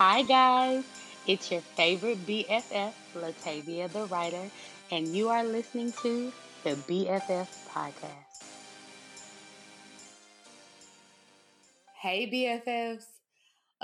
Hi, guys. It's your favorite BFF, Latavia the writer, and you are listening to the BFF podcast. Hey, BFFs.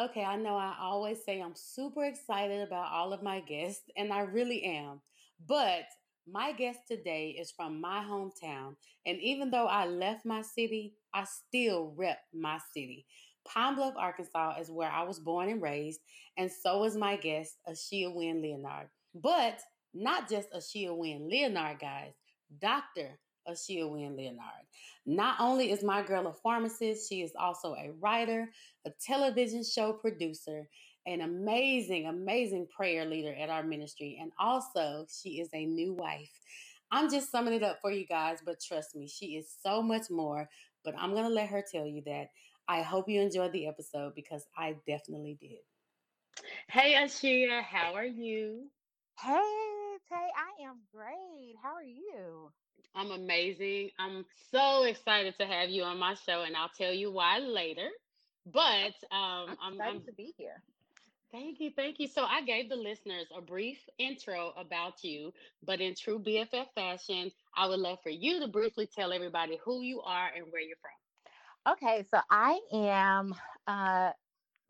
Okay, I know I always say I'm super excited about all of my guests, and I really am. But my guest today is from my hometown, and even though I left my city, I still rep my city. Pine Bluff, Arkansas is where I was born and raised, and so is my guest, Asheia Wynn Leonard. But not just Asheia Wynn Leonard, guys, Dr. Asheia Wynn Leonard. Not only is my girl a pharmacist, she is also a writer, a television show producer, an amazing, amazing prayer leader at our ministry, and also she is a new wife. I'm just summing it up for you guys, but trust me, she is so much more. But I'm going to let her tell you that. I hope you enjoyed the episode because I definitely did. Hey, Asheia, how are you? Hey, Tay, I am great. How are you? I'm amazing. I'm so excited to have you on my show, and I'll tell you why later. But um, I'm excited I'm, to be here. Thank you, thank you. So I gave the listeners a brief intro about you, but in true BFF fashion, I would love for you to briefly tell everybody who you are and where you're from. Okay, so I am uh,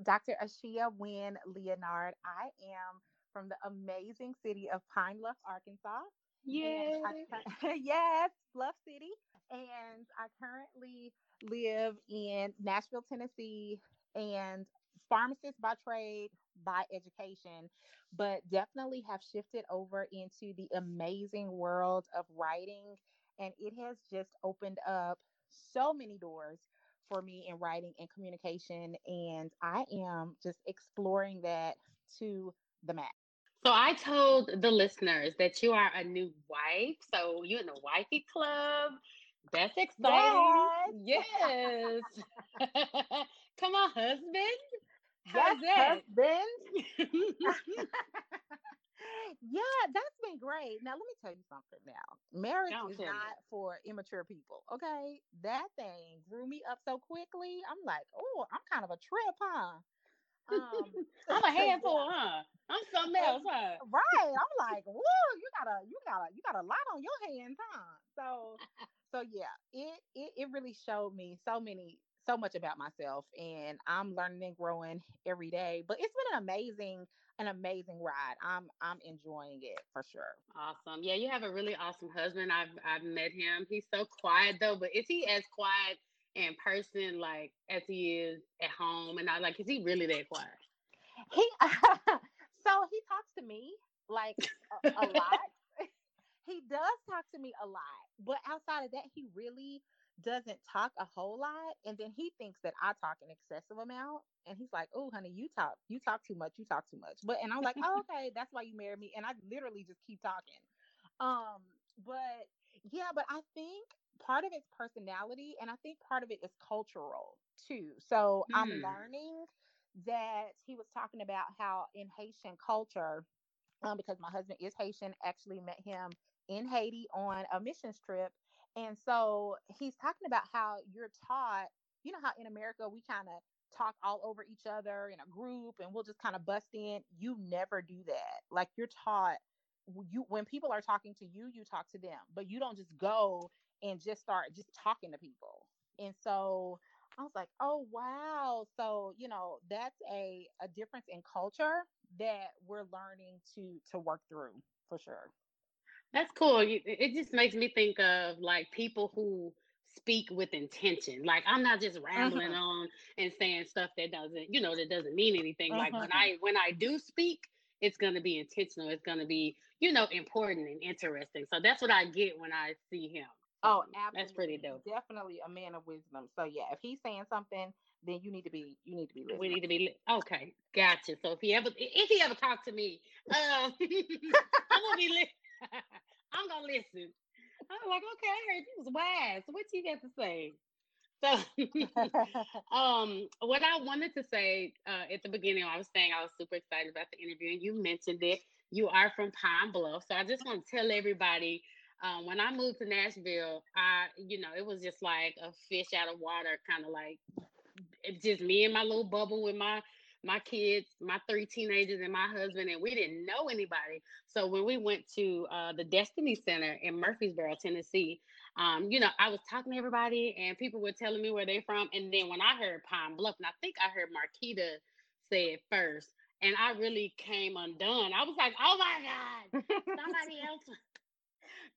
Dr. Asheia Wynn Leonard. I am from the amazing city of Pine Bluff, Arkansas. Yes. yes, Bluff City. And I currently live in Nashville, Tennessee, and pharmacist by trade, by education, but definitely have shifted over into the amazing world of writing. And it has just opened up so many doors for me in writing and communication. And I am just exploring that to the max. So I told the listeners that you are a new wife. So you're in the wifey club. That's exciting. Yes. yes. Come on, husband. How's yes, husband. yeah, that's been great. Now let me tell you something now. Marriage is not for immature people. Okay. That thing grew me up so quickly. I'm like, oh, I'm kind of a trip, huh? Um, I'm a handful, huh? I'm something else, huh? Right. I'm like, whoa, you got a you got a you got a lot on your hands, huh? So so yeah, it it it really showed me so many so much about myself and I'm learning and growing every day. But it's been an amazing, an amazing ride. I'm I'm enjoying it for sure. Awesome. Yeah, you have a really awesome husband. I've I've met him. He's so quiet though, but is he as quiet in person like as he is at home? And I like, is he really that quiet? He so he talks to me like a, a lot. he does talk to me a lot, but outside of that, he really doesn't talk a whole lot and then he thinks that I talk an excessive amount and he's like, "Oh, honey, you talk you talk too much. You talk too much." But and I'm like, "Oh, okay, that's why you married me." And I literally just keep talking. Um, but yeah, but I think part of it's personality and I think part of it is cultural too. So, I'm hmm. learning that he was talking about how in Haitian culture um, because my husband is Haitian, actually met him in Haiti on a missions trip and so he's talking about how you're taught, you know, how in America we kind of talk all over each other in a group and we'll just kind of bust in. You never do that. Like you're taught you when people are talking to you, you talk to them, but you don't just go and just start just talking to people. And so I was like, oh wow. So, you know, that's a a difference in culture that we're learning to to work through for sure. That's cool. It just makes me think of like people who speak with intention. Like I'm not just rambling uh-huh. on and saying stuff that doesn't, you know, that doesn't mean anything. Uh-huh. Like when uh-huh. I when I do speak, it's gonna be intentional. It's gonna be, you know, important and interesting. So that's what I get when I see him. Oh, absolutely. That's pretty dope. Definitely a man of wisdom. So yeah, if he's saying something, then you need to be you need to be listening. We need to be okay. Gotcha. So if he ever if he ever talk to me, um, I'm gonna be listening. I'm gonna listen. I'm like, okay, I heard you was wise. What you got to say? So, um, what I wanted to say uh, at the beginning, I was saying I was super excited about the interview, and you mentioned it. You are from Pine Bluff, so I just want to tell everybody. Um, when I moved to Nashville, I, you know, it was just like a fish out of water, kind of like just me and my little bubble with my my kids, my three teenagers, and my husband, and we didn't know anybody. So when we went to uh, the Destiny Center in Murfreesboro, Tennessee, um, you know, I was talking to everybody, and people were telling me where they're from. And then when I heard Pine Bluff, and I think I heard Marquita say it first, and I really came undone. I was like, "Oh my God, somebody else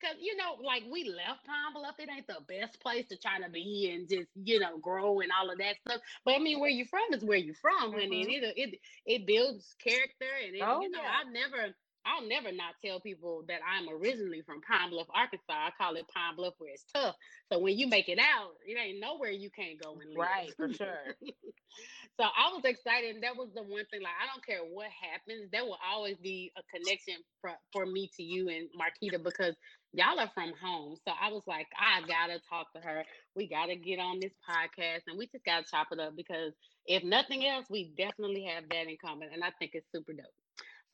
Cause you know, like we left Pine Bluff, it ain't the best place to try to be and just you know grow and all of that stuff. But I mean, where you from is where you from. Mm-hmm. And it it it builds character, and it, oh, you know, yeah. I never I'll never not tell people that I'm originally from Pine Bluff, Arkansas. I call it Pine Bluff where it's tough. So when you make it out, it ain't nowhere you can't go and live. Right, for sure. so I was excited. And that was the one thing. Like I don't care what happens, there will always be a connection for, for me to you and Marquita because y'all are from home. So I was like, I gotta talk to her. We gotta get on this podcast and we just gotta chop it up because if nothing else, we definitely have that in common. And I think it's super dope.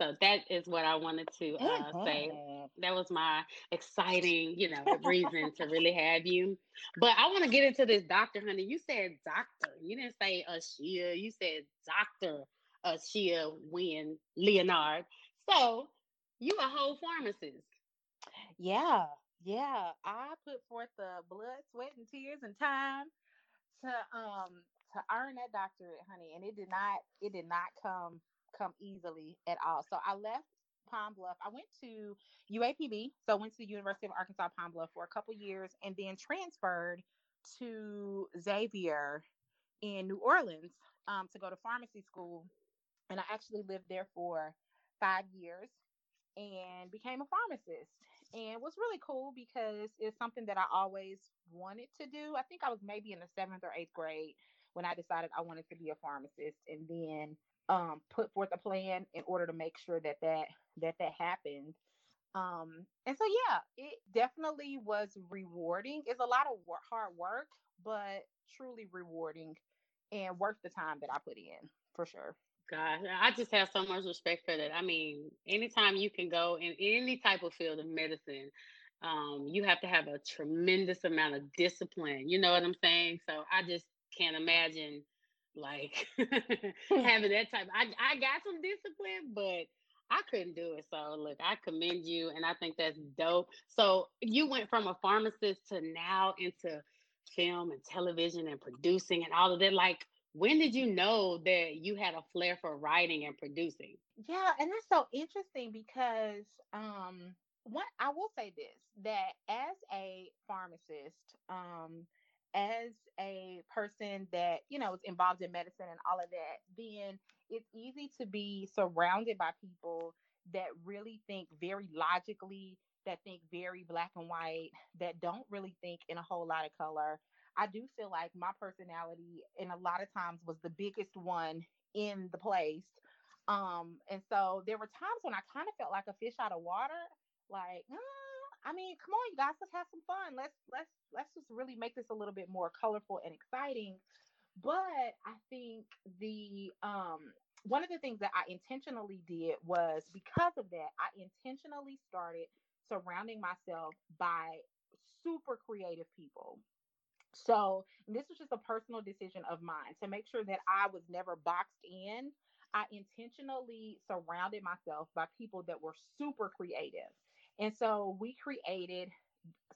So that is what I wanted to uh, say. That was my exciting, you know, reason to really have you. But I want to get into this doctor, honey. You said doctor. You didn't say Asheia. You said doctor Asheia Wynn Leonard. So you a whole pharmacist. Yeah, yeah. I put forth the blood, sweat, and tears and time to um to earn that doctorate, honey. And it did not it did not come come easily at all. So I left Pine Bluff. I went to UAPB, so went to the University of Arkansas Pine Bluff for a couple years, and then transferred to Xavier in New Orleans um, to go to pharmacy school. And I actually lived there for five years and became a pharmacist. And was really cool because it's something that I always wanted to do. I think I was maybe in the seventh or eighth grade when I decided I wanted to be a pharmacist. And then um, put forth a plan in order to make sure that that that that happened. Um, and so yeah, it definitely was rewarding. It's a lot of hard work, but truly rewarding and worth the time that I put in for sure. God, I just have so much respect for that. I mean, anytime you can go in any type of field of medicine, um, you have to have a tremendous amount of discipline. You know what I'm saying? So I just can't imagine like having that type. I I got some discipline, but I couldn't do it. So look, I commend you, and I think that's dope. So you went from a pharmacist to now into film and television and producing and all of that. Like, when did you know that you had a flair for writing and producing? Yeah, and that's so interesting because um what I will say this that as a pharmacist, um, as a person that you know is involved in medicine and all of that then it's easy to be surrounded by people that really think very logically that think very black and white that don't really think in a whole lot of color. I do feel like my personality in a lot of times was the biggest one in the place. Um and so there were times when i kind of felt like a fish out of water like mm, I mean, come on, you guys, let's have some fun. Let's let's let's just really make this a little bit more colorful and exciting. But I think the um one of the things that I intentionally did was because of that, I intentionally started surrounding myself by super creative people. So, this was just a personal decision of mine to make sure that I was never boxed in. I intentionally surrounded myself by people that were super creative and so we created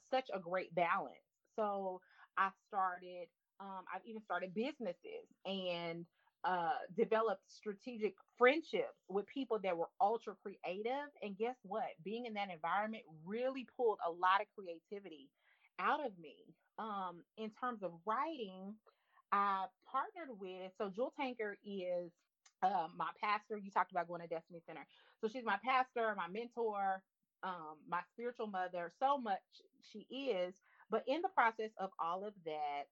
such a great balance. So I started, um, I've even started businesses and uh, developed strategic friendships with people that were ultra creative. And guess what? Being in that environment really pulled a lot of creativity out of me. Um, in terms of writing, I partnered with, so Jewel Tankard is uh, my pastor. You talked about going to Destiny Center. So she's my pastor, my mentor, um, my spiritual mother so much she is but in the process of all of that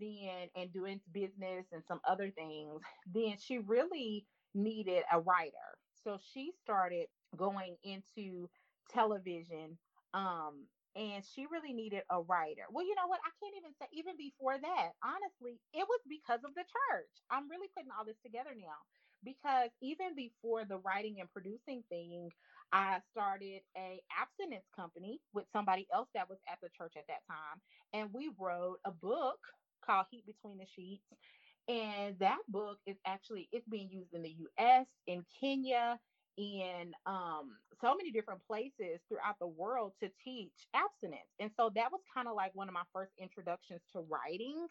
then and doing business and some other things then she really needed a writer so she started going into television um and she really needed a writer. Well, you know what? I can't even say, even before that, honestly, it was because of the church. I'm really putting all this together now because even before the writing and producing thing, I started a abstinence company with somebody else that was at the church at that time, and we wrote a book called Heat Between the Sheets. And that book is actually it's being used in the US, in Kenya, in um, so many different places throughout the world to teach abstinence. And so that was kind of like one of my first introductions to writing,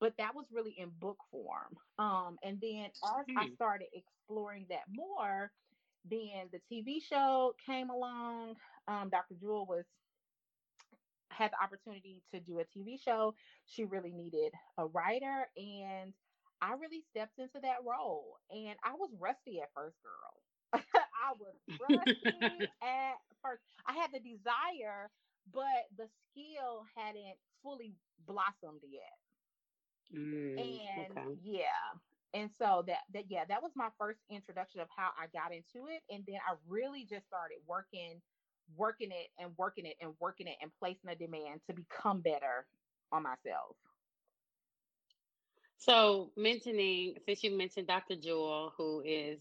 but that was really in book form. Um, and then as mm. I hmm. started exploring that more, then the TV show came along. Um, Dr. Jewel was had the opportunity to do a TV show. She really needed a writer, and I really stepped into that role. And I was rusty at first, girl. I was rusty at first. I had the desire, but the skill hadn't fully blossomed yet. Mm, and okay. yeah. And so that that yeah, that was my first introduction of how I got into it. And then I really just started working, working it and working it and working it and placing a demand to become better on myself. So mentioning since you mentioned Dr. Jewel, who is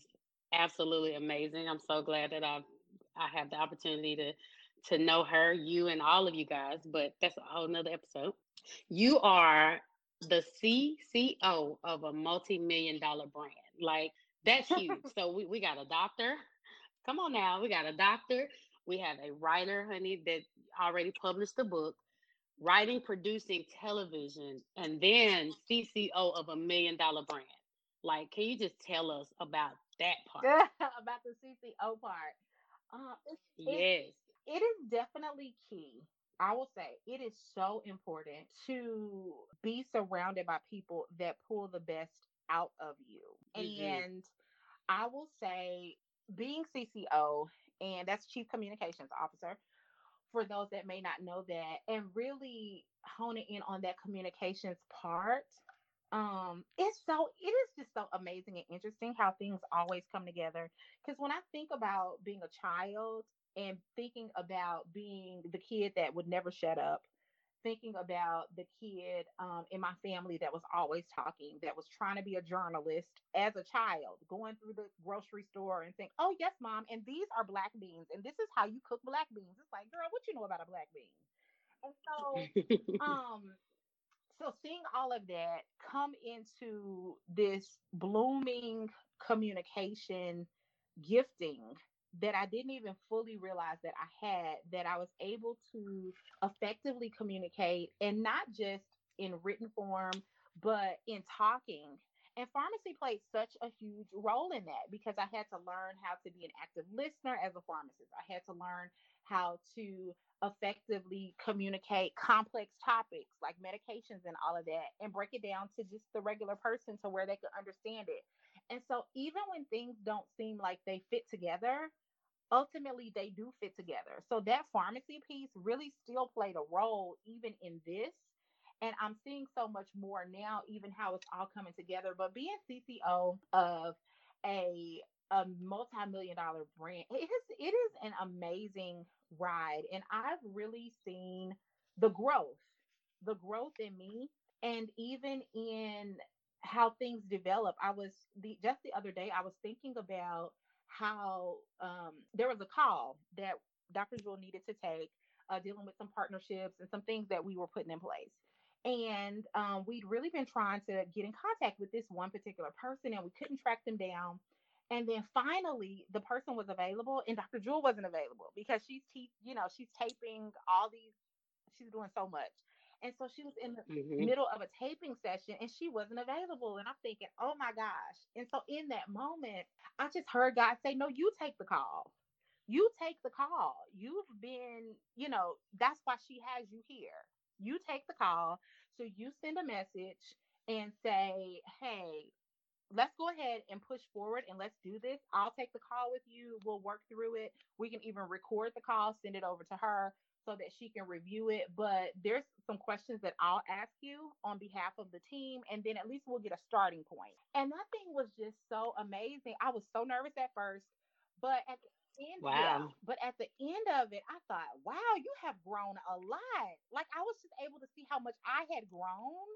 absolutely amazing. I'm so glad that I I have the opportunity to to know her, you and all of you guys, but that's a whole nother episode. You are the CCO of a multi-million dollar brand. Like that's huge. so we, we got a doctor. Come on now. We got a doctor. We have a writer, honey, that already published a book, writing, producing television, and then CCO of a million dollar brand. Like, can you just tell us about that part. about the CCO part. Uh, yes. it is definitely key. I will say it is so important to be surrounded by people that pull the best out of you. Mm-hmm. And I will say, being CCO, and that's Chief Communications Officer, for those that may not know that, and really honing in on that communications part um it's so it is just so amazing and interesting how things always come together because when i think about being a child and thinking about being the kid that would never shut up thinking about the kid um, in my family that was always talking that was trying to be a journalist as a child going through the grocery store and think oh yes mom and these are black beans and this is how you cook black beans. It's like girl what you know about a black bean? And so um so seeing all of that come into this blooming communication gifting that I didn't even fully realize that I had, that I was able to effectively communicate and not just in written form, but in talking. And pharmacy played such a huge role in that because I had to learn how to be an active listener as a pharmacist. I had to learn how to effectively communicate complex topics like medications and all of that and break it down to just the regular person to where they could understand it. And so even when things don't seem like they fit together, ultimately they do fit together. So that pharmacy piece really still played a role even in this. And I'm seeing so much more now, even how it's all coming together. But being CCO of a a multi-million dollar brand, it is it is an amazing ride. And I've really seen the growth, the growth in me, and even in how things develop. I was the just the other day, I was thinking about how um, there was a call that Dr. Jewel needed to take, uh, dealing with some partnerships and some things that we were putting in place. And um, we'd really been trying to get in contact with this one particular person, and we couldn't track them down. And then finally, the person was available, and Dr. Jewel wasn't available because she's, te- you know, she's taping all these. She's doing so much, and so she was in the mm-hmm. middle of a taping session, and she wasn't available. And I'm thinking, oh my gosh! And so in that moment, I just heard God say, "No, you take the call. You take the call. You've been, you know, that's why she has you here. You take the call. So you send a message." and say, hey, let's go ahead and push forward and let's do this. I'll take the call with you. We'll work through it. We can even record the call, send it over to her so that she can review it. But there's some questions that I'll ask you on behalf of the team, and then at least we'll get a starting point. And that thing was just so amazing. I was so nervous at first, but at the end, wow. But at the end of it, I thought, wow, you have grown a lot. Like I was just able to see how much I had grown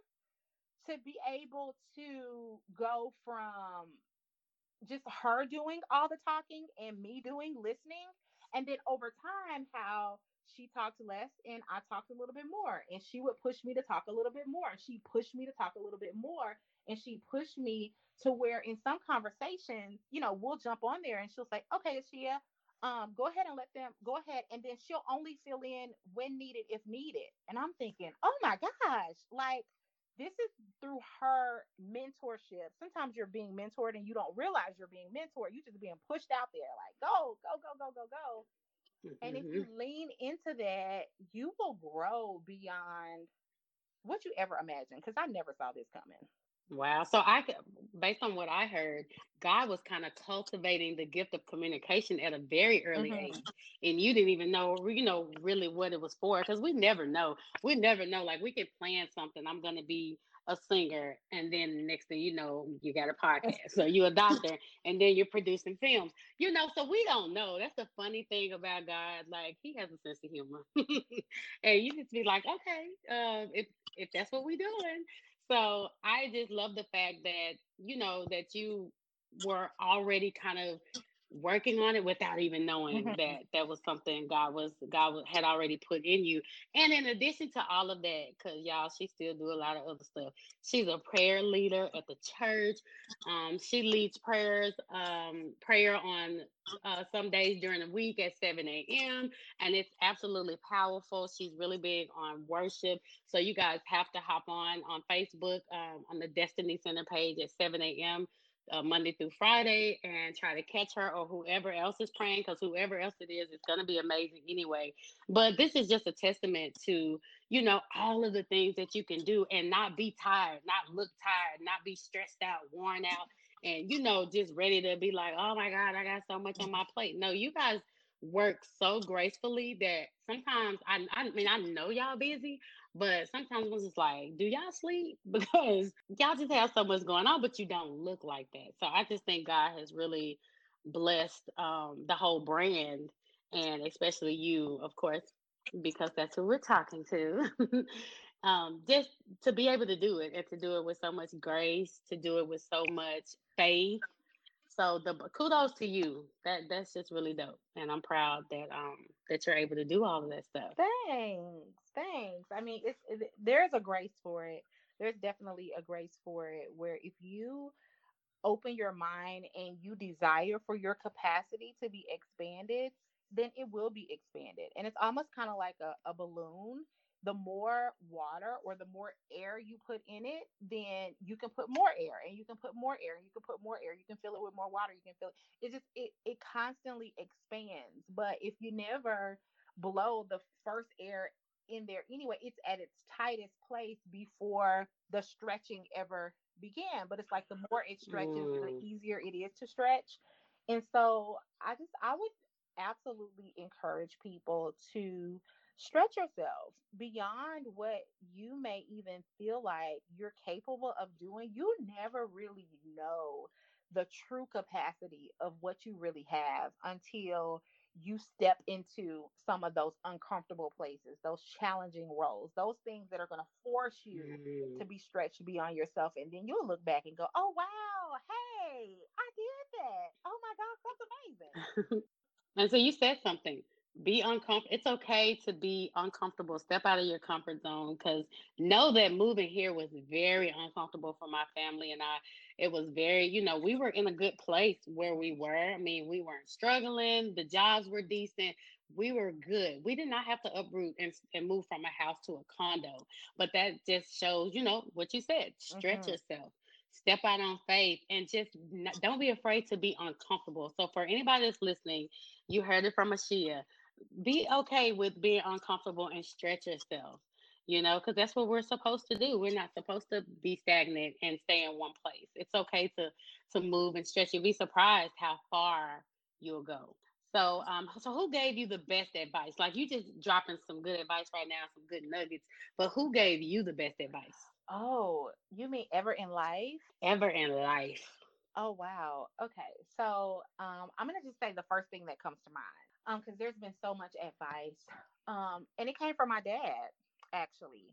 to be able to go from just her doing all the talking and me doing listening and then over time how she talked less and I talked a little bit more and she would push me to talk a little bit more and she pushed me to talk a little bit more and she pushed me to where in some conversations, you know, we'll jump on there and she'll say, okay, Asheia, um, go ahead and let them go ahead. And then she'll only fill in when needed, if needed. And I'm thinking, oh my gosh, like this is through her mentorship. Sometimes you're being mentored and you don't realize you're being mentored. You're just being pushed out there, like, go, go, go, go, go, go. Mm-hmm. And if you mm-hmm. lean into that, you will grow beyond what you ever imagined. Because I never saw this coming. Wow. So I based on what I heard, God was kind of cultivating the gift of communication at a very early mm-hmm. age. And you didn't even know, you know, really what it was for. Cause we never know. We never know. Like we could plan something. I'm gonna be a singer, and then next thing you know, you got a podcast. So you're a doctor, and then you're producing films. You know, so we don't know. That's the funny thing about God. Like He has a sense of humor, and you just be like, okay, uh, if if that's what we're doing, so I just love the fact that, you know, that you were already kind of working on it without even knowing mm-hmm. that that was something God was God had already put in you. And in addition to all of that, because y'all, she still do a lot of other stuff. She's a prayer leader at the church. Um, she leads prayers, um, prayer on uh, some days during the week at 7 a.m. And it's absolutely powerful. She's really big on worship. So you guys have to hop on on Facebook um, on the Destiny Center page at 7 a.m uh, Monday through Friday and try to catch her or whoever else is praying because whoever else it is, it's going to be amazing anyway. But this is just a testament to, you know, all of the things that you can do and not be tired, not look tired, not be stressed out, worn out, and, you know, just ready to be like, oh my God, I got so much on my plate. No, you guys work so gracefully that sometimes I, I mean I know y'all busy, but sometimes it's just like, do y'all sleep? Because y'all just have so much going on, but you don't look like that. So I just think God has really blessed um, the whole brand and especially you, of course, because that's who we're talking to. um, just to be able to do it and to do it with so much grace, to do it with so much faith. So the kudos to you. That that's just really dope, and I'm proud that um that you're able to do all of that stuff. Thanks thanks. I mean, it's it, there's a grace for it. There's definitely a grace for it where if you open your mind and you desire for your capacity to be expanded, then it will be expanded. And it's almost kind of like a, a balloon. The more water or the more air you put in it, then you can put more air and you can put more air and you can put more air. You can fill it with more water. You can fill it. It just it it constantly expands. But if you never blow the first air in there anyway. It's at its tightest place before the stretching ever began. But it's like the more it stretches, mm. the easier it is to stretch. And so I just I would absolutely encourage people to stretch yourself beyond what you may even feel like you're capable of doing. You never really know the true capacity of what you really have until you step into some of those uncomfortable places, those challenging roles, those things that are going to force you mm. to be stretched beyond yourself. And then you'll look back and go, oh, wow, hey, I did that. Oh my God, that's amazing. and so you said something be uncomfortable. It's okay to be uncomfortable. Step out of your comfort zone because know that moving here was very uncomfortable for my family and I. It was very, you know, we were in a good place where we were. I mean, we weren't struggling. The jobs were decent. We were good. We did not have to uproot and, and move from a house to a condo. But that just shows, you know, what you said. Stretch mm-hmm. yourself step out on faith and just don't be afraid to be uncomfortable. So for anybody that's listening, you heard it from Asheia be okay with being uncomfortable and stretch yourself you know because that's what we're supposed to do. We're not supposed to be stagnant and stay in one place. It's okay to to move and stretch. You'll be surprised how far you'll go. So um so who gave you the best advice? Like you just dropping some good advice right now some good nuggets but who gave you the best advice? Oh you mean ever in life? Ever in life. Oh wow. Okay. So um i'm gonna just say the first thing that comes to mind um because there's been so much advice um and it came from my dad actually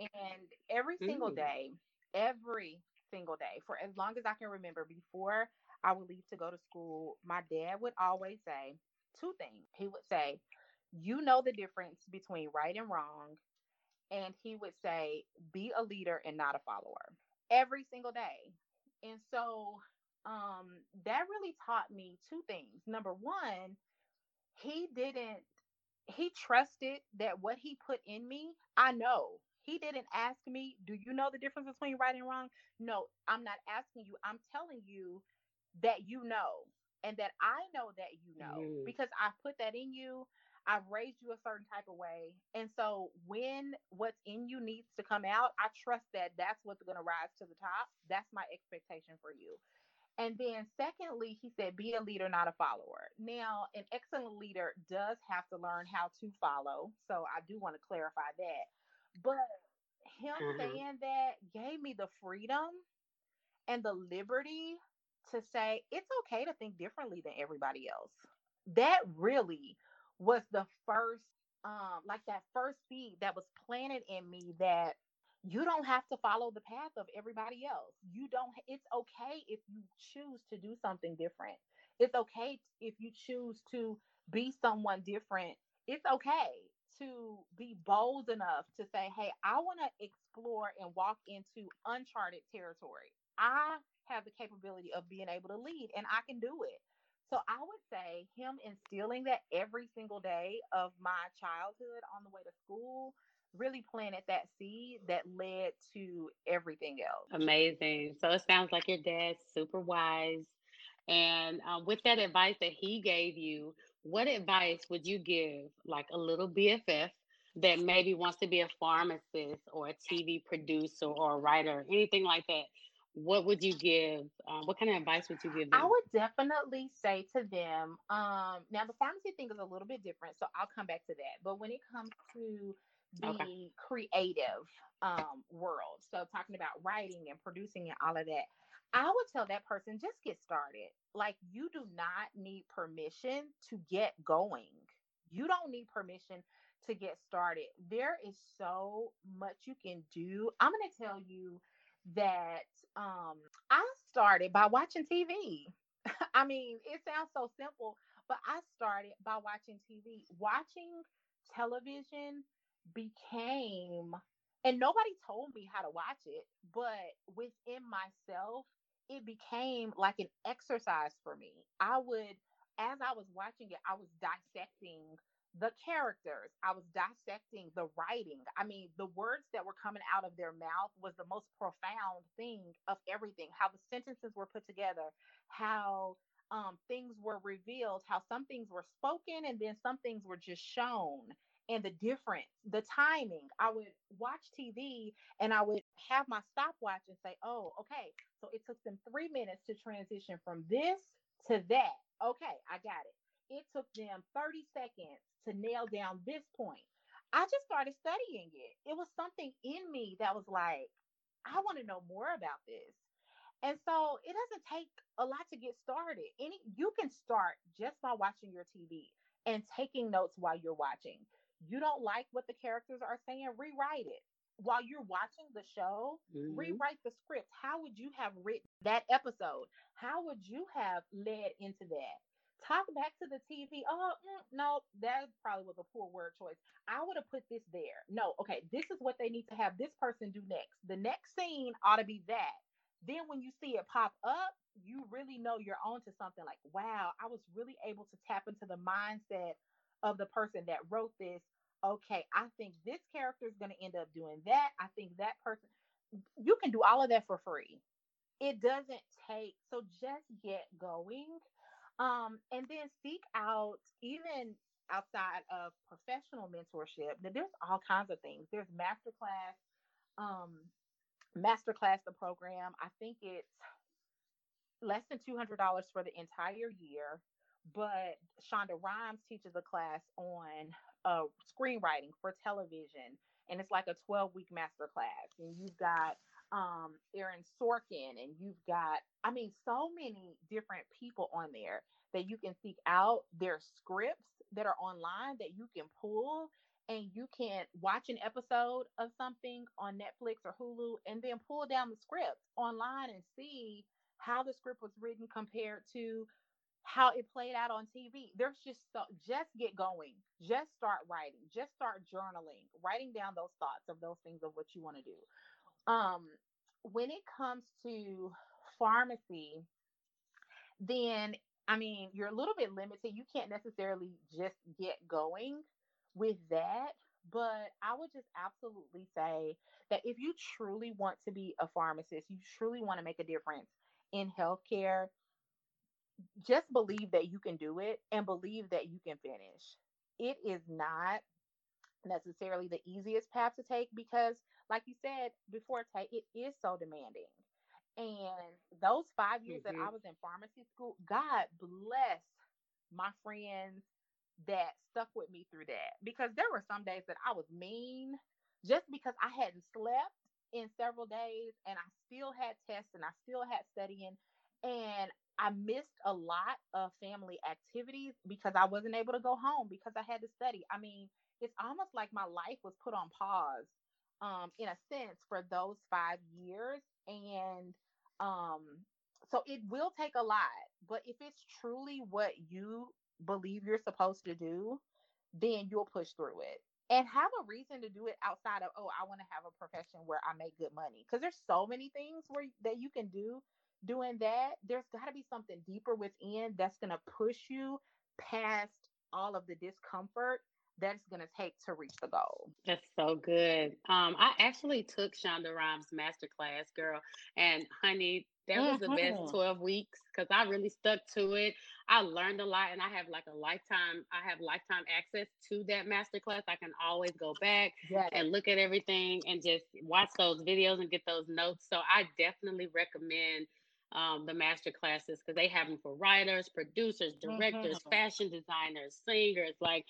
and every single mm. day every single day for as long as i can remember before i would leave to go to school my dad would always say two things he would say you know the difference between right and wrong and he would say be a leader and not a follower every single day. And so um that really taught me two things. Number one, he didn't he trusted that what he put in me, I know. He didn't ask me, "Do you know the difference between right and wrong?" No, I'm not asking you. I'm telling you that you know and that I know that you know mm. because I put that in you. I've raised you a certain type of way. And so when what's in you needs to come out, I trust that that's what's going to rise to the top. That's my expectation for you. And then, secondly, he said, be a leader, not a follower. Now, an excellent leader does have to learn how to follow. So, I do want to clarify that. But him mm-hmm. saying that gave me the freedom and the liberty to say, it's okay to think differently than everybody else. That really was the first, um, like that first seed that was planted in me that you don't have to follow the path of everybody else. You don't, it's okay if you choose to do something different. It's okay if you choose to be someone different. It's okay to be bold enough to say, hey, I want to explore and walk into uncharted territory. I have the capability of being able to lead and I can do it. So I would say him instilling that every single day of my childhood on the way to school, really planted that seed that led to everything else. Amazing. So it sounds like your dad's super wise. And um, with that advice that he gave you, what advice would you give, like a little BFF that maybe wants to be a pharmacist or a TV producer or a writer, anything like that? What would you give? Uh, what kind of advice would you give them? I would definitely say to them. Um, now, the pharmacy thing is a little bit different, so I'll come back to that. But when it comes to the okay. creative um, world. So talking about writing and producing and all of that. I would tell that person just get started. Like you do not need permission to get going. You don't need permission to get started. There is so much you can do. I'm going to tell you that um, I started by watching TV. I mean, it sounds so simple, but I started by watching TV. Watching television became and nobody told me how to watch it, but within myself, it became like an exercise for me. I would, as I was watching it, I was dissecting the characters. I was dissecting the writing. I mean, the words that were coming out of their mouth was the most profound thing of everything. How the sentences were put together, how um, things were revealed, how some things were spoken and then some things were just shown and the difference, the timing. I would watch TV and I would have my stopwatch and say, oh, okay. So it took them three minutes to transition from this to that. Okay, I got it. It took them 30 seconds to nail down this point. I just started studying it. It was something in me that was like, I want to know more about this. And so it doesn't take a lot to get started. Any you can start just by watching your TV and taking notes while you're watching you don't like what the characters are saying, rewrite it. While you're watching the show, mm-hmm. rewrite the script. How would you have written that episode? How would you have led into that? Talk back to the TV. Oh, mm, no, that probably was a poor word choice. I would have put this there. No, okay, this is what they need to have this person do next. The next scene ought to be that. Then when you see it pop up, you really know you're onto something like, wow, I was really able to tap into the mindset of the person that wrote this okay, I think this character is going to end up doing that. I think that person, you can do all of that for free. It doesn't take, so just get going. Um, and then seek out, even outside of professional mentorship, there's all kinds of things. There's masterclass, um, masterclass, the program. I think it's less than $200 for the entire year but Shonda Rhimes teaches a class on uh, screenwriting for television, and it's like a 12 week master class. And you've got um, Aaron Sorkin, and you've got, I mean, so many different people on there that you can seek out. Their scripts that are online that you can pull, and you can watch an episode of something on Netflix or Hulu, and then pull down the script online and see how the script was written compared to how it played out on TV. There's just so just get going. Just start writing. Just start journaling, writing down those thoughts of those things of what you want to do. Um when it comes to pharmacy, then I mean, you're a little bit limited. You can't necessarily just get going with that. But I would just absolutely say that if you truly want to be a pharmacist, you truly want to make a difference in healthcare, just believe that you can do it and believe that you can finish. It is not necessarily the easiest path to take because, like you said before, Tay, it is so demanding. And those five years mm-hmm. that I was in pharmacy school, God bless my friends that stuck with me through that because there were some days that I was mean just because I hadn't slept in several days and I still had tests and I still had studying and I missed a lot of family activities because I wasn't able to go home because I had to study. I mean, it's almost like my life was put on pause um in a sense for those 5 years and um, so it will take a lot, but if it's truly what you believe you're supposed to do, then you'll push through it and have a reason to do it outside of oh i want to have a profession where i make good money because there's so many things where that you can do doing that there's got to be something deeper within that's going to push you past all of the discomfort that's going to take to reach the goal. That's so good. Um, I actually took Shonda Rhimes masterclass, girl, and honey, that was the best mm-hmm. 12 weeks because I really stuck to it. I learned a lot and I have like a lifetime, I have lifetime access to that masterclass. I can always go back yes. and look at everything and just watch those videos and get those notes. So I definitely recommend um, the master classes because they have them for writers, producers, directors, mm-hmm. fashion designers, singers. Like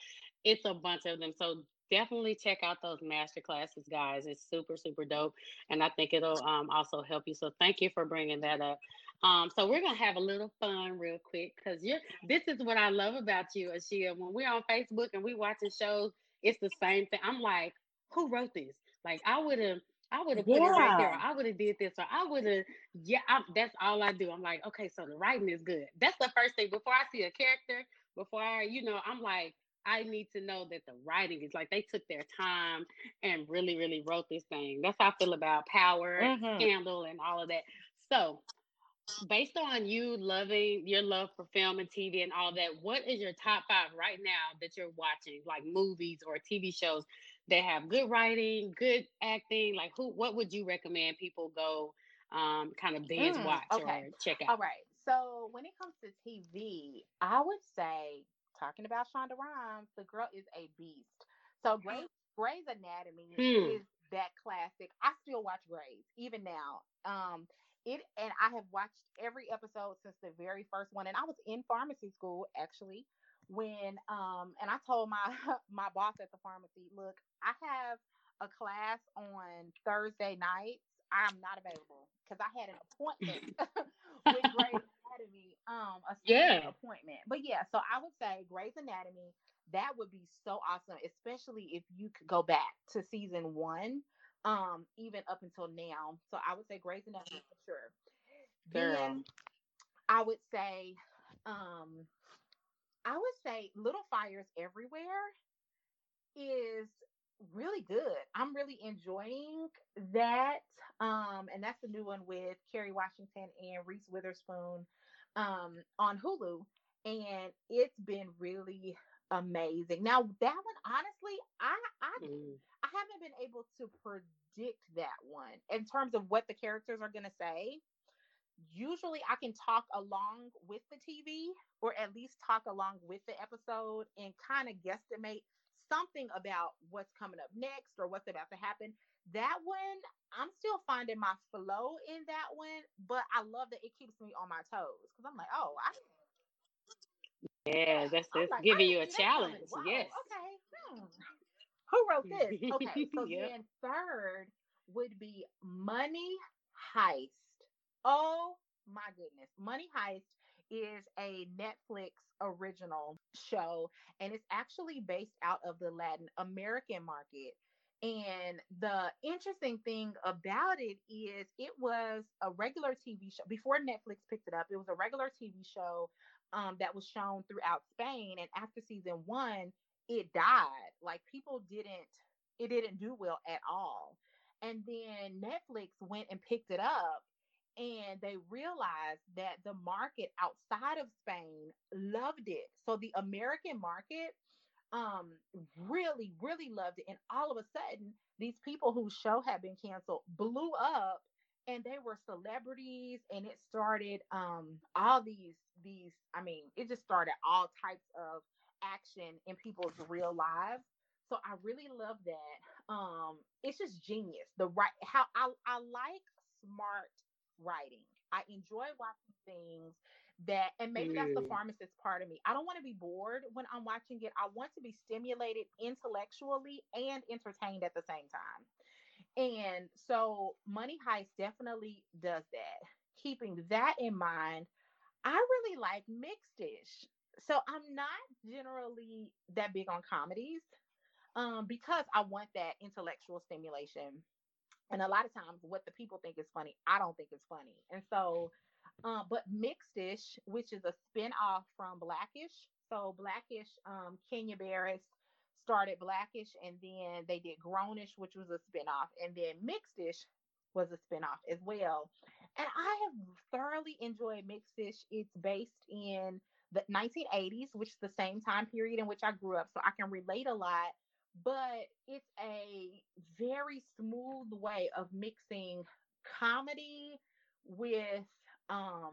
it's a bunch of them. So definitely check out those master classes, guys. It's super, super dope. And I think it'll um, also help you. So thank you for bringing that up. Um, so we're gonna have a little fun real quick because you're this is what I love about you, Asheia. When we're on Facebook and we watching shows, it's the same thing. I'm like, who wrote this? Like I would have I would have put yeah. it right there. I would have did this, or I would have. Yeah, I, that's all I do. I'm like, okay, so the writing is good. That's the first thing. Before I see a character, before I, you know, I'm like, I need to know that the writing is like they took their time and really, really wrote this thing. That's how I feel about Power, mm-hmm. Scandal, and all of that. So, based on you loving your love for film and TV and all that, what is your top five right now that you're watching, like movies or TV shows that have good writing, good acting? Like, who? What would you recommend people go um, kind of binge mm, watch okay. or check out? All right. So when it comes to TV, I would say talking about Shonda Rhimes, the girl is a beast. So Grey's, Grey's Anatomy hmm. is that classic. I still watch Grey's even now. Um, it and I have watched every episode since the very first one. And I was in pharmacy school actually when um and I told my my boss at the pharmacy, look, I have a class on Thursday nights. I'm not available because I had an appointment with Grey's Anatomy, um, a yeah. appointment. But yeah, so I would say Grey's Anatomy, that would be so awesome, especially if you could go back to season one, um, even up until now. So I would say Grey's Anatomy for sure. Girl. Then I would say, um, I would say Little Fires Everywhere is really good. I'm really enjoying that. Um, and that's the new one with Kerry Washington and Reese Witherspoon um, on Hulu. And it's been really amazing. Now that one, honestly, I I mm. I haven't been able to predict that one in terms of what the characters are gonna say. Usually I can talk along with the TV or at least talk along with the episode and kind of guesstimate something about what's coming up next or what's about to happen. That one, I'm still finding my flow in that one, but I love that it keeps me on my toes because I'm like, oh, I. Yeah, that's just like, giving you a challenge. Yes. Okay. Hmm. Who wrote this? Okay, so yep. then third would be Money Heist. Oh my goodness, Money Heist is a Netflix original show, and it's actually based out of the Latin American market. And the interesting thing about it is it was a regular TV show before Netflix picked it up. It was a regular TV show um, that was shown throughout Spain. And after season one, it died. Like people didn't, it didn't do well at all. And then Netflix went and picked it up and they realized that the market outside of Spain loved it. So the American market um really really loved it. And all of a sudden these people whose show had been canceled blew up and they were celebrities and it started um all these these i mean it just started all types of action in people's real lives. So i really love that. Um it's just genius. The right how i, I like smart writing i enjoy watching things that and maybe mm. that's the mm. pharmacist part of me i don't want to be bored when i'm watching it i want to be stimulated intellectually and entertained at the same time and so Money Heist definitely does that. Keeping that in mind, I really like Mixed-ish. So I'm not generally that big on comedies um, because I want that intellectual stimulation. And a lot of times, what the people think is funny, I don't think it's funny. And so, uh, but Mixed-ish, which is a spin-off from Blackish. So Blackish, um, Kenya Barris started Blackish and then they did Grownish, which was a spin-off and then Mixed-ish was a spin-off as well. And I have thoroughly enjoyed Mixed-ish. It's based in the 1980s, which is the same time period in which I grew up, so I can relate a lot. But it's a very smooth way of mixing comedy with um,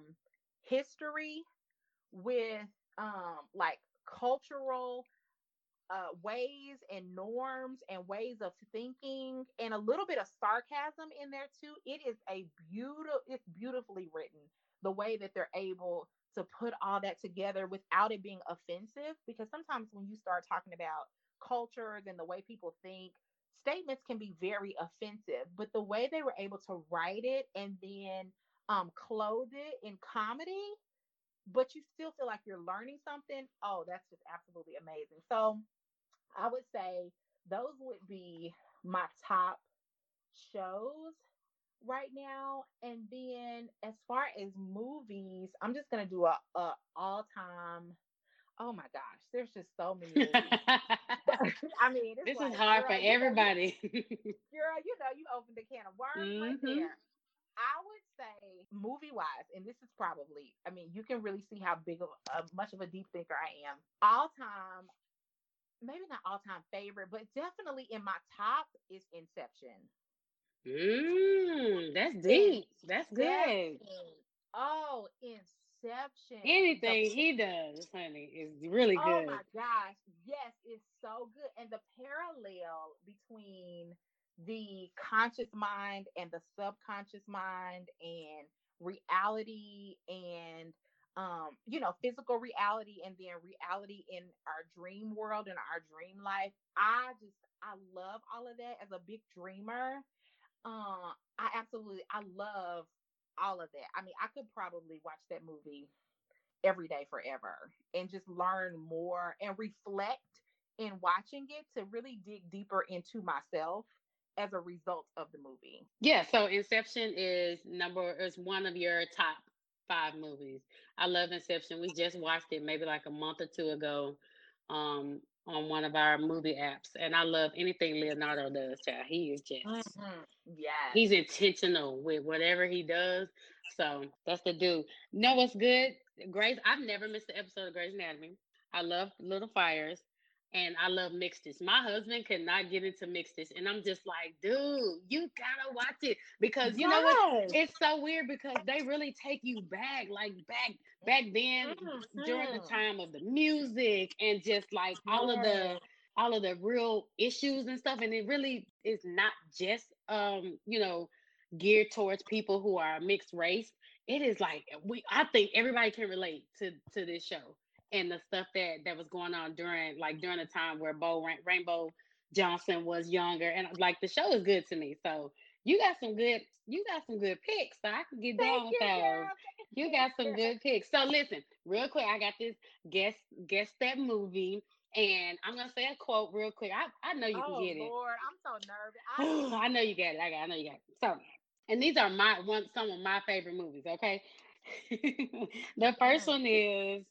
history, with um, like cultural uh, ways and norms and ways of thinking and a little bit of sarcasm in there too. It is a beautiful, it's beautifully written the way that they're able to put all that together without it being offensive. Because sometimes when you start talking about cultures and the way people think, statements can be very offensive. But the way they were able to write it and then um, clothe it in comedy, but you still feel like you're learning something. Oh, that's just absolutely amazing. So I would say those would be my top shows right now. And then as far as movies, I'm just gonna do a, a all time. Oh my gosh, there's just so many. I mean, this like, is hard girl, for everybody. girl, you know, you opened a can of worms mm-hmm. right there. I would say movie wise, and this is probably, I mean, you can really see how big of a much of a deep thinker I am. All time, maybe not all time favorite, but definitely in my top is Inception. Mmm, that's deep. That's good. Oh, Inception. Anything the, he does, honey, is really oh good. Oh my gosh. Yes, it's so good. And the parallel between the conscious mind and the subconscious mind and reality and um you know physical reality and then reality in our dream world and our dream life i just i love all of that as a big dreamer uh i absolutely i love all of that i mean i could probably watch that movie every day forever and just learn more and reflect in watching it to really dig deeper into myself as a result of the movie. Yeah, so Inception is number is one of your top five movies. I love Inception. We just watched it maybe like a month or two ago um, on one of our movie apps. And I love anything Leonardo does, child. He is just, mm-hmm. yeah, he's intentional with whatever he does. So that's the dude. Know what's good? Grace, I've never missed an episode of Grey's Anatomy. I love Little Fires and I love Mixed-ish. My husband cannot get into Mixed-ish, and I'm just like, dude, you gotta watch it because you yes. know what? It's so weird because they really take you back, like back back then mm-hmm. during the mm-hmm. time of the music and just like all of the all of the real issues and stuff. And it really is not just um, you know, geared towards people who are mixed race. It is like we I think everybody can relate to to this show and the stuff that that was going on during like during the time where Bow Rainbow Johnson was younger, and like the show is good to me. So you got some good you got some good picks, so I can get down with those. You got some good picks. So listen, real quick, I got this guess guess that movie. And I'm gonna say a quote real quick. I, I know you oh, can get it. Lord, I'm so nervous. I, I know you got it. I got. I know you got it. So, and these are my one some of my favorite movies. Okay, the first one is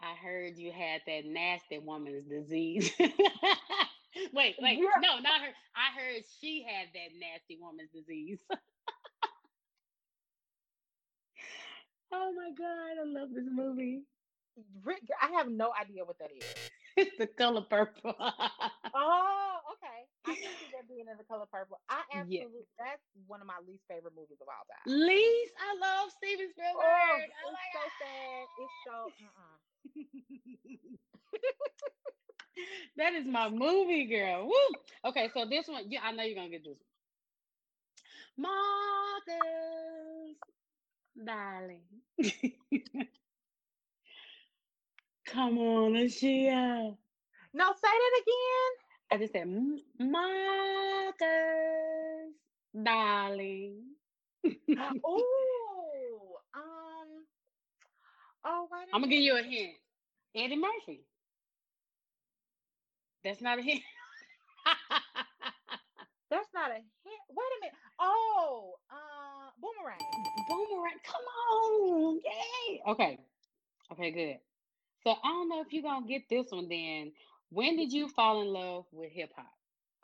I heard you had that nasty woman's disease. wait, wait. Yeah. No, not her. I heard she had that nasty woman's disease. oh my god, I love this movie. Rick, I have no idea what that is. it's the color purple. oh. I see that being in the color purple. I absolutely yeah. that's one of my least favorite movies of all time. Least? I love Steven Spielberg. Oh, it's oh so God. sad. It's so uh-uh. that is my movie, girl. Woo! Okay, so this one, yeah, I know you're gonna get this one. Marcus, darling. Come on, Asheia. Uh, no, say that again. I just said, Marcus, darling. oh, um, oh, I'm gonna give you a hint. Eddie Murphy. That's not a hint. That's not a hint. Wait a minute. Oh, uh, boomerang. Boomerang. Come on. Yay. Okay. Okay, good. So I don't know if you're gonna get this one then. When did you fall in love with hip hop?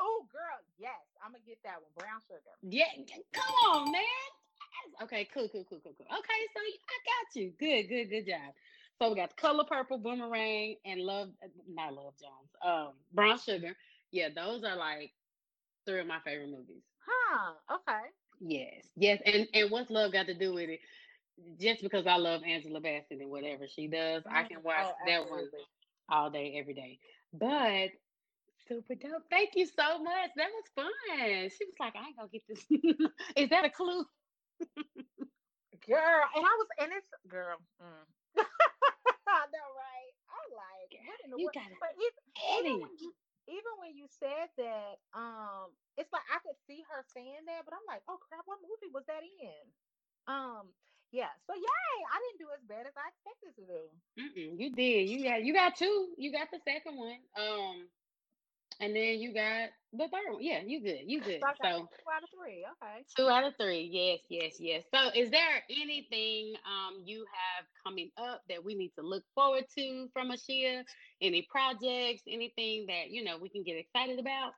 Oh, girl, yes, I'm gonna get that one. Brown sugar. Yeah, come on, man. Okay, cool, cool, cool, cool, cool. Okay, so I got you. Good, good, good job. So we got the color purple, boomerang, and love, not love Jones. Um, brown sugar. Yeah, those are like three of my favorite movies. Huh. Okay. Yes, yes, and and what's love got to do with it? Just because I love Angela Bassett and whatever she does. I can watch oh, that one all day, every day. But super dope. Thank you so much. That was fun. She was like, I ain't gonna get this. Is that a clue? girl, and I was, and it's girl. Mm. I know, right? I like what in the you world? But even, when you, even when you said that, um, it's like I could see her saying that, but I'm like, oh crap, what movie was that in? Um, yeah. So yay, I didn't do as bad as I expected to do. Mm-mm, you did. You got you got two. You got the second one. Um, and then you got the third one. Yeah, you good. You good. So, so two out of three. Okay. Two out of three. Yes, yes, yes. So is there anything um you have coming up that we need to look forward to from Asheia? Any projects, anything that you know we can get excited about?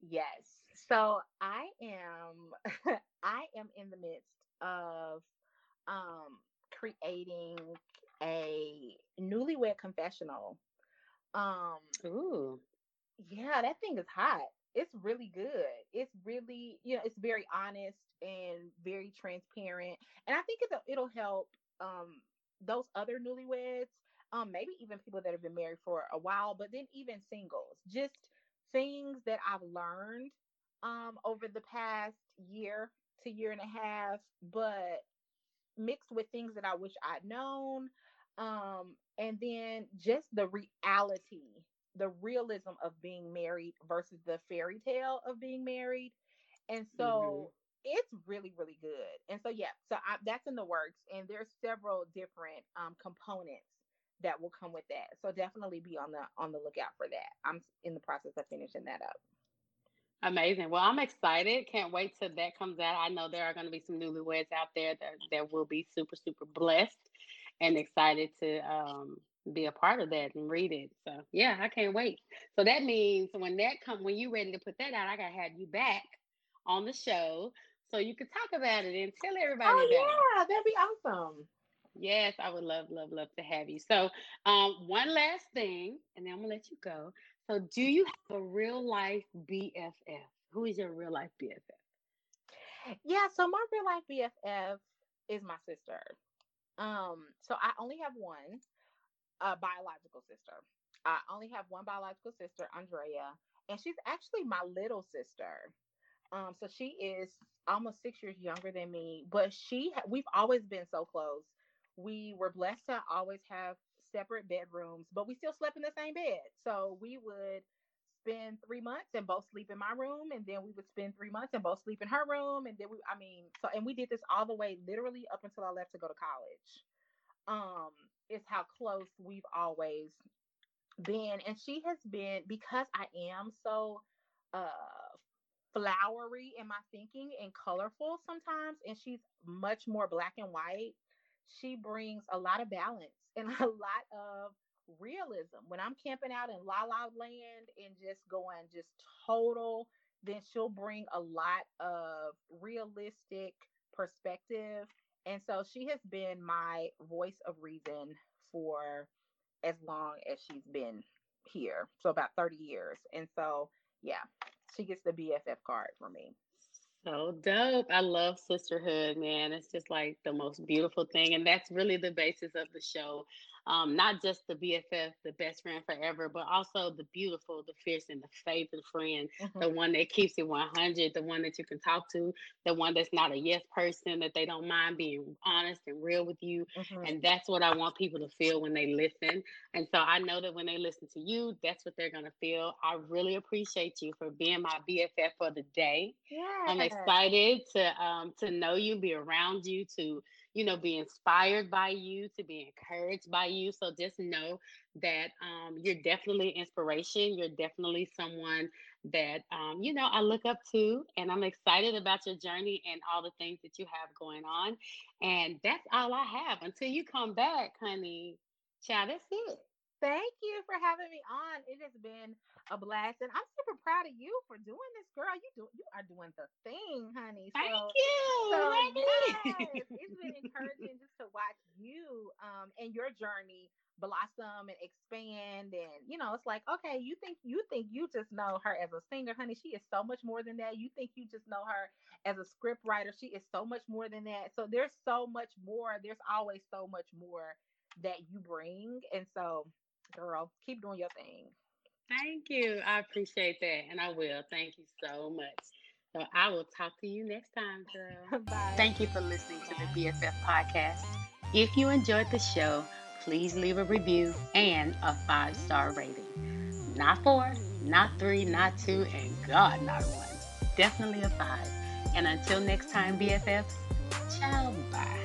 Yes. So I am I am in the midst of um creating a newlywed confessional. Um Ooh yeah, that thing is hot. It's really good. It's really, you know, it's very honest and very transparent. And I think it'll, it'll help um, those other newlyweds, um, maybe even people that have been married for a while, but then even singles, just things that I've learned um, over the past year to year and a half, but mixed with things that I wish I'd known. Um, and then just the reality the realism of being married versus the fairy tale of being married. And so mm-hmm. it's really, really good. And so, yeah, so I, that's in the works. And there's several different um, components that will come with that. So definitely be on the on the lookout for that. I'm in the process of finishing that up. Amazing. Well, I'm excited. Can't wait till that comes out. I know there are going to be some newlyweds out there that, that will be super, super blessed and excited to um, be a part of that and read it. So yeah, I can't wait. So that means when that come when you're ready to put that out, I gotta have you back on the show so you can talk about it and tell everybody. Oh yeah, that'd be awesome. Yes, I would love, love, love to have you. So um, one last thing, and then I'm gonna let you go. So do you have a real life BFF? Who is your real life BFF? Yeah, so my real life BFF is my sister. Um, so I only have one biological sister. I only have one biological sister, Andrea, and she's actually my little sister. Um, so she is almost six years younger than me, but she we've always been so close. We were blessed to always have separate bedrooms, but we still slept in the same bed. So we would spend three months and both sleep in my room, and then we would spend three months and both sleep in her room, and then we, I mean, so and we did this all the way, literally up until I left to go to college. Um, is how close we've always been. And she has been, because I am so uh flowery in my thinking and colorful sometimes, and she's much more black and white. She brings a lot of balance and a lot of realism. When I'm camping out in La La Land and just going just total, then she'll bring a lot of realistic perspective. And so she has been my voice of reason for as long as she's been here. So about 30 years. And so, yeah, she gets the BFF card for me. So dope. I love sisterhood, man. It's just like the most beautiful thing. And that's really the basis of the show um, not just the BFF, the best friend forever, but also the beautiful, the fierce, and the favorite friend, mm-hmm. the one that keeps it 100, the one that you can talk to, the one that's not a yes person, that they don't mind being honest and real with you. Mm-hmm. And that's what I want people to feel when they listen. And so I know that when they listen to you, that's what they're going to feel. I really appreciate you for being my BFF for the day. Yeah. I'm excited to um, to know you, be around you, to you know, be inspired by you, to be encouraged by you. So just know that um, you're definitely inspiration. You're definitely someone that, um, you know, I look up to. And I'm excited about your journey and all the things that you have going on. And that's all I have. Until you come back, honey, child, that's it. Thank you for having me on. It has been a blast, and I'm super proud of you for doing this, girl. You do you are doing the thing, honey. Thank so, you. So yes, it's been encouraging just to watch you um and your journey blossom and expand and you know it's like okay you think you think you just know her as a singer honey she is so much more than that you think you just know her as a script writer she is so much more than that so there's so much more there's always so much more that you bring and so girl. Keep doing your thing. Thank you. I appreciate that. And I will. Thank you so much. So I will talk to you next time, girl. Bye. Thank you for listening to the BFF podcast. If you enjoyed the show, please leave a review and a five star rating. Not four, not three, not two, and God, not one. Definitely a five. And until next time, BFF, ciao, bye.